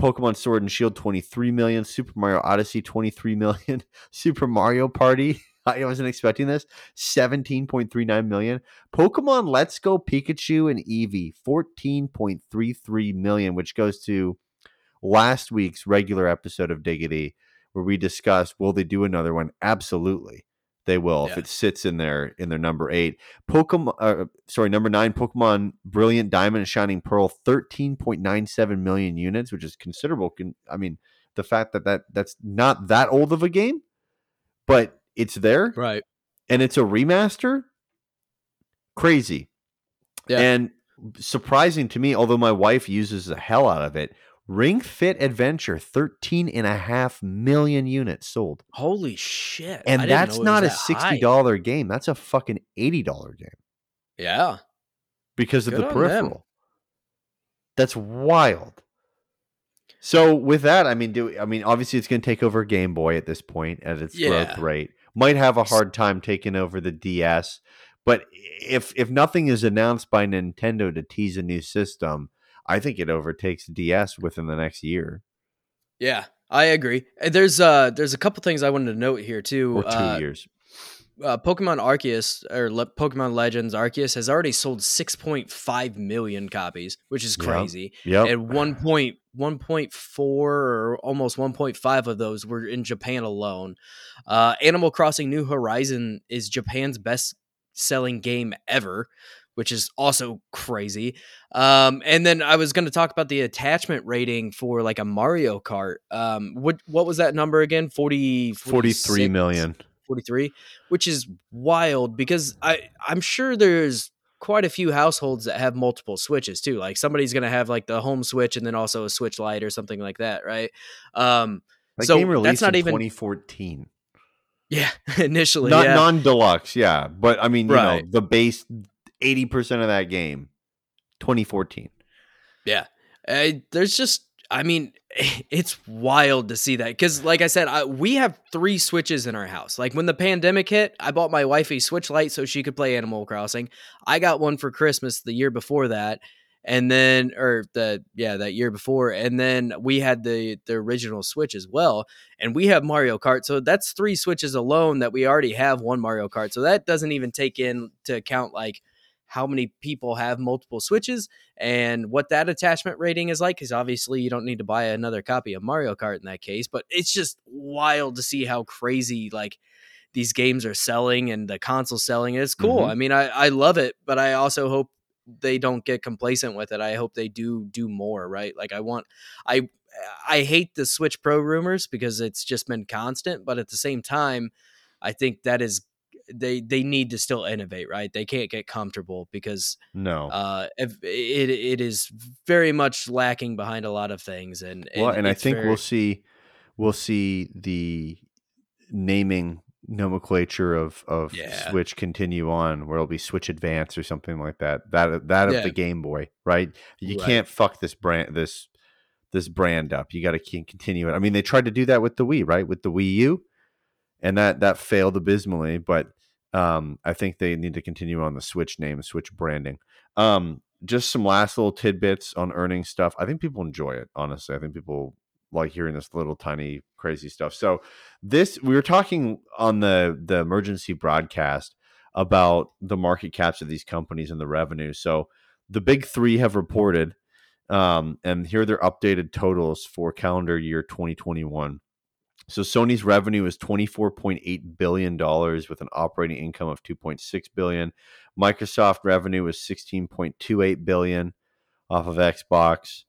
Pokemon Sword and Shield 23 million. Super Mario Odyssey 23 million. Super Mario Party. I wasn't expecting this. 17.39 million. Pokemon Let's Go Pikachu and Eevee 14.33 million, which goes to last week's regular episode of Diggity where we discussed will they do another one? Absolutely. They will if it sits in their in their number 8. Pokemon uh, sorry, number 9 Pokemon Brilliant Diamond and Shining Pearl 13.97 million units, which is considerable con- I mean, the fact that, that that's not that old of a game, but it's there Right. and it's a remaster. Crazy. Yeah. And surprising to me, although my wife uses the hell out of it, Ring Fit Adventure, 13 and a half million units sold. Holy shit. And that's not a that $60 game. That's a fucking $80 game Yeah. because of the peripheral. them. That's wild. So with that, I mean, do I mean obviously it's going to take over Game Boy at this point at its growth rate. Might have a hard time taking over the DS, but if if nothing is announced by Nintendo to tease a new system, I think it overtakes DS within the next year Yeah. I agree. There's uh there's a couple things I wanted to note here too. or two Uh, years. Uh, Pokemon Arceus or Le- Pokemon Legends Arceus has already sold 6.5 million copies, which is crazy. Yep. And 1.1.4 or almost 1.5 of those were in Japan alone. Uh, Animal Crossing New Horizon is Japan's best selling game ever, which is also crazy. Um, and then I was going to talk about the attachment rating for like a Mario Kart. Um, what what was that number again? 40, 43 46? million. 43 which is wild because i i'm sure there's quite a few households that have multiple switches too like somebody's gonna have like the home switch and then also a switch Lite or something like that right um That so game released that's not in even 2014. yeah initially Not yeah non deluxe, yeah. But I mean, you Right. know, the base 80% of that game 2014. Yeah. Uh, there's just, I mean, it's wild to see that because, like I said, I, we have three switches in our house. Like when the pandemic hit, I bought my wife a Switch Lite so she could play Animal Crossing. I got one for Christmas the year before that, and then, or the yeah, that year before, and then we had the the original Switch as well, and we have Mario Kart. So that's three Switches alone that we already have one Mario Kart. So that doesn't even take into account like how many people have multiple switches and what that attachment rating is like because obviously you don't need to buy another copy of mario kart in that case but it's just wild to see how crazy like these games are selling and the console selling it's cool. Mhm. i mean I, I love it but i also hope they don't get complacent with it. I hope they do do more right? Like i want i i hate the switch pro rumors because it's just been constant but at the same time i think that is they they need to still innovate right they can't get comfortable because No. uh if- it it is very much lacking behind a lot of things and, well, and I think very- we'll see we'll see the naming nomenclature of of Yeah. Switch continue on, where it'll be Switch Advance or something like that. That that of Yeah. the Game Boy, right? You Right. can't fuck this brand this this brand up. You got to continue it. I mean, they tried to do that with the Wii, right? With the Wii U, and that that failed abysmally. But um, I think they need to continue on the Switch name, Switch branding. Um, just some last little tidbits on earning stuff. I think people enjoy it. Honestly, I think people like hearing this little tiny crazy stuff. So this we were talking on the the emergency broadcast about the market caps of these companies and the revenue. So the big three have reported, um, and here are their updated totals for calendar year 2021. So Sony's revenue is 24.8 billion dollars with an operating income of 2.6 billion. Microsoft revenue is 16.28 billion off of Xbox.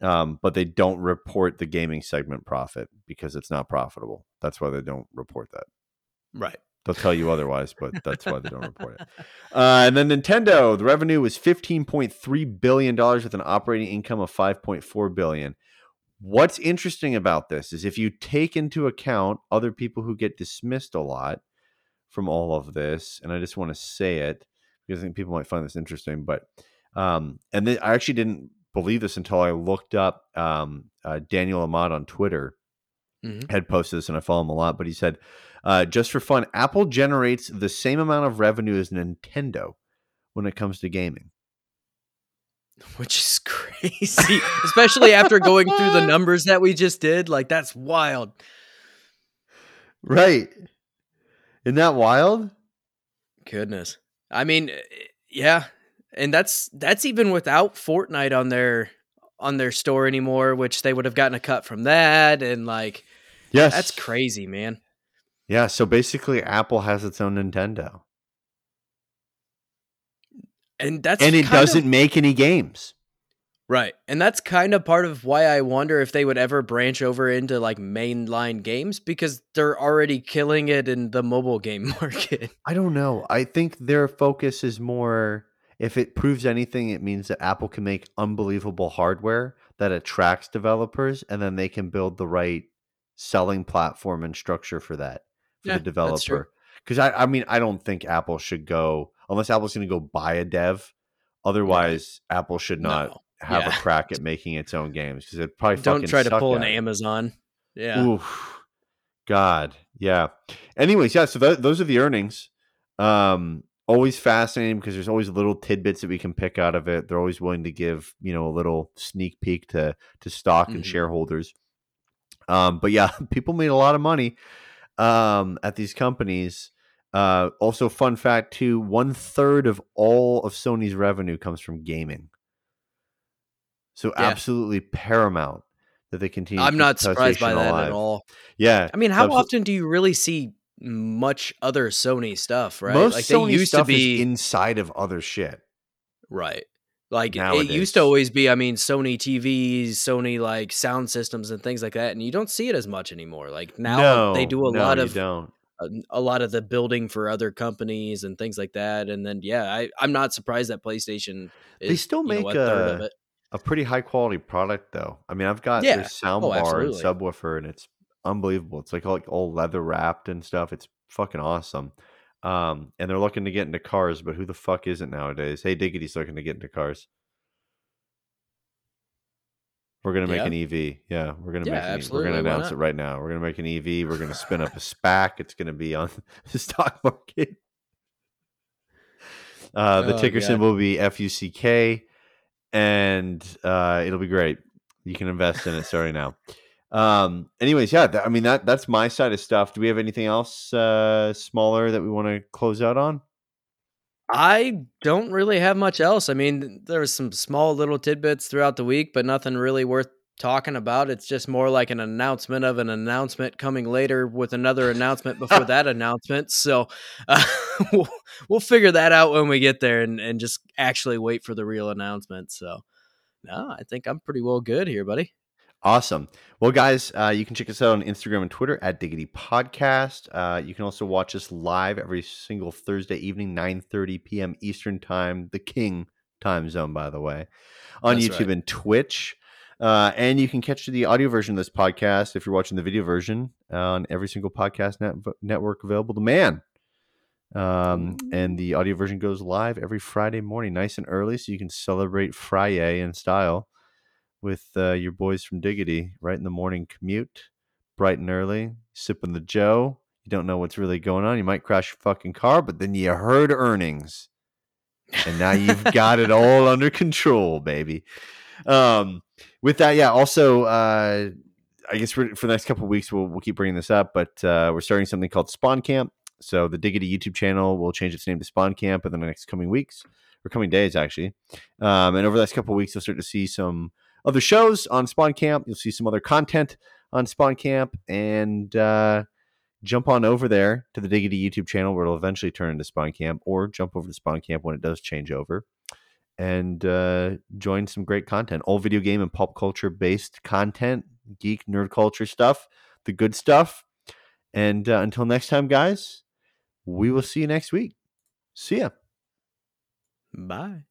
Um, but they don't report the gaming segment profit because it's not profitable. That's why they don't report that. right They'll tell you otherwise, but that's why they don't report it. Uh, and then Nintendo, the revenue was fifteen point three billion dollars with an operating income of five point four billion. What's interesting about this is if you take into account other people who get dismissed a lot from all of this, and I just want to say it because I think people might find this interesting, but um, and then I actually didn't believe this until I looked up um, uh, Daniel Ahmad on Twitter Mhm. had posted this and I follow him a lot, but he said, uh, just for fun, Apple generates the same amount of revenue as Nintendo when it comes to gaming. which is crazy especially after going through the numbers that we just did like that's wild Right. Isn't that wild? goodness i mean eh, yeah and that's that's even without fortnite on their on their store anymore which they would have gotten a cut from that and like Yes. that's crazy man Yeah. So basically, Apple has its own Nintendo, and that's and it doesn't make any games. Right. And that's kind of part of why I wonder if they would ever branch over into like mainline games because they're already killing it in the mobile game market. I don't know. I think their focus is more. If it proves anything, it means that Apple can make unbelievable hardware that attracts developers, and then they can build the right selling platform and structure for that for Yeah, the developer. Because I, I mean, I don't think Apple should go unless Apple's going to go buy a dev. Otherwise, Apple should not No. have Yeah. a crack at making its own games because it probably Don't try to pull an. Amazon. Yeah. Oof. God. Yeah. Anyways, yeah. So th- those are the earnings. Um, always fascinating because there's always little tidbits that we can pick out of it. They're always willing to give you know a little sneak peek to to stock and Mhm. shareholders. Um, but yeah, people made a lot of money um, at these companies. Uh, also, fun fact too: one third of all of Sony's revenue comes from gaming. So Yeah. absolutely paramount that they continue. to I'm not surprised by that alive. at all. Yeah, I mean, how Absol- often do you really see much other Sony stuff, right? Most like Sony they used stuff to be is inside of other shit. right. Like it used to always be, I mean, Sony TVs, Sony like sound systems and things like that, and you don't see it as much anymore. Like now they do a no, lot of don't. A, a lot of the building for other companies and things like that. And then yeah, I, I'm not surprised that PlayStation is They still you know, make a a-. A pretty high quality product though. I mean, I've got Yeah. their sound Oh, bar and subwoofer, and it's unbelievable. It's like like all leather wrapped and stuff. It's fucking awesome. Um, and they're looking to get into cars, but who the fuck isn't nowadays? Hey, Diggity's looking to get into cars. We're gonna make Yeah. an EV. Yeah, we're gonna Yeah, make. An EV. We're gonna announce it right now. We're gonna make an EV. We're gonna spin up a SPAC. It's gonna be on the stock market. Uh, the Oh, ticker God. symbol will be FUCK, and uh, it'll be great. You can invest in it starting now. Um, anyways, yeah, th- I mean that that's my side of stuff. Do we have anything else uh, smaller that we want to close out on? I don't really have much else. I mean, there was some small little tidbits throughout the week, but nothing really worth talking about. It's just more like an announcement of an announcement coming later with another announcement before that announcement. So uh, we'll, we'll figure that out when we get there and, and just actually wait for the real announcement. So, no, I think I'm pretty well good here, buddy. Awesome. Well, guys, uh, you can check us out on Instagram and Twitter at Diggity Podcast. Uh, you can also watch us live every single Thursday evening, 9.30 p.m. Eastern Time, the King time zone, by the way, on That's YouTube right. and Twitch. Uh, and you can catch the audio version of this podcast if you're watching the video version on every single podcast net- network available to man. Um, and the audio version goes live every Friday morning, nice and early, so you can celebrate Friday in style with uh, your boys from Diggity right in the morning commute, bright and early, sipping the Joe. You don't know what's really going on. You might crash your fucking car, but then you heard earnings, and now you've got it all under control, baby. Um, with that, yeah. Also, uh, I guess for, for the next couple weeks, we'll we'll keep bringing this up, but uh, we're starting something called Spawn Camp. So the Diggity YouTube channel will change its name to Spawn Camp in the next coming weeks or coming days, actually. Um, and over the next couple weeks, you'll start to see some other shows on Spawn Camp. You'll see some other content on Spawn Camp, and uh, jump on over there to the Diggity YouTube channel where it'll eventually turn into Spawn Camp, or jump over to Spawn Camp when it does change over, and uh, join some great content, all video game and pop culture based content, geek nerd culture stuff, the good stuff. And uh, until next time, guys, we will see you next week. See ya. Bye.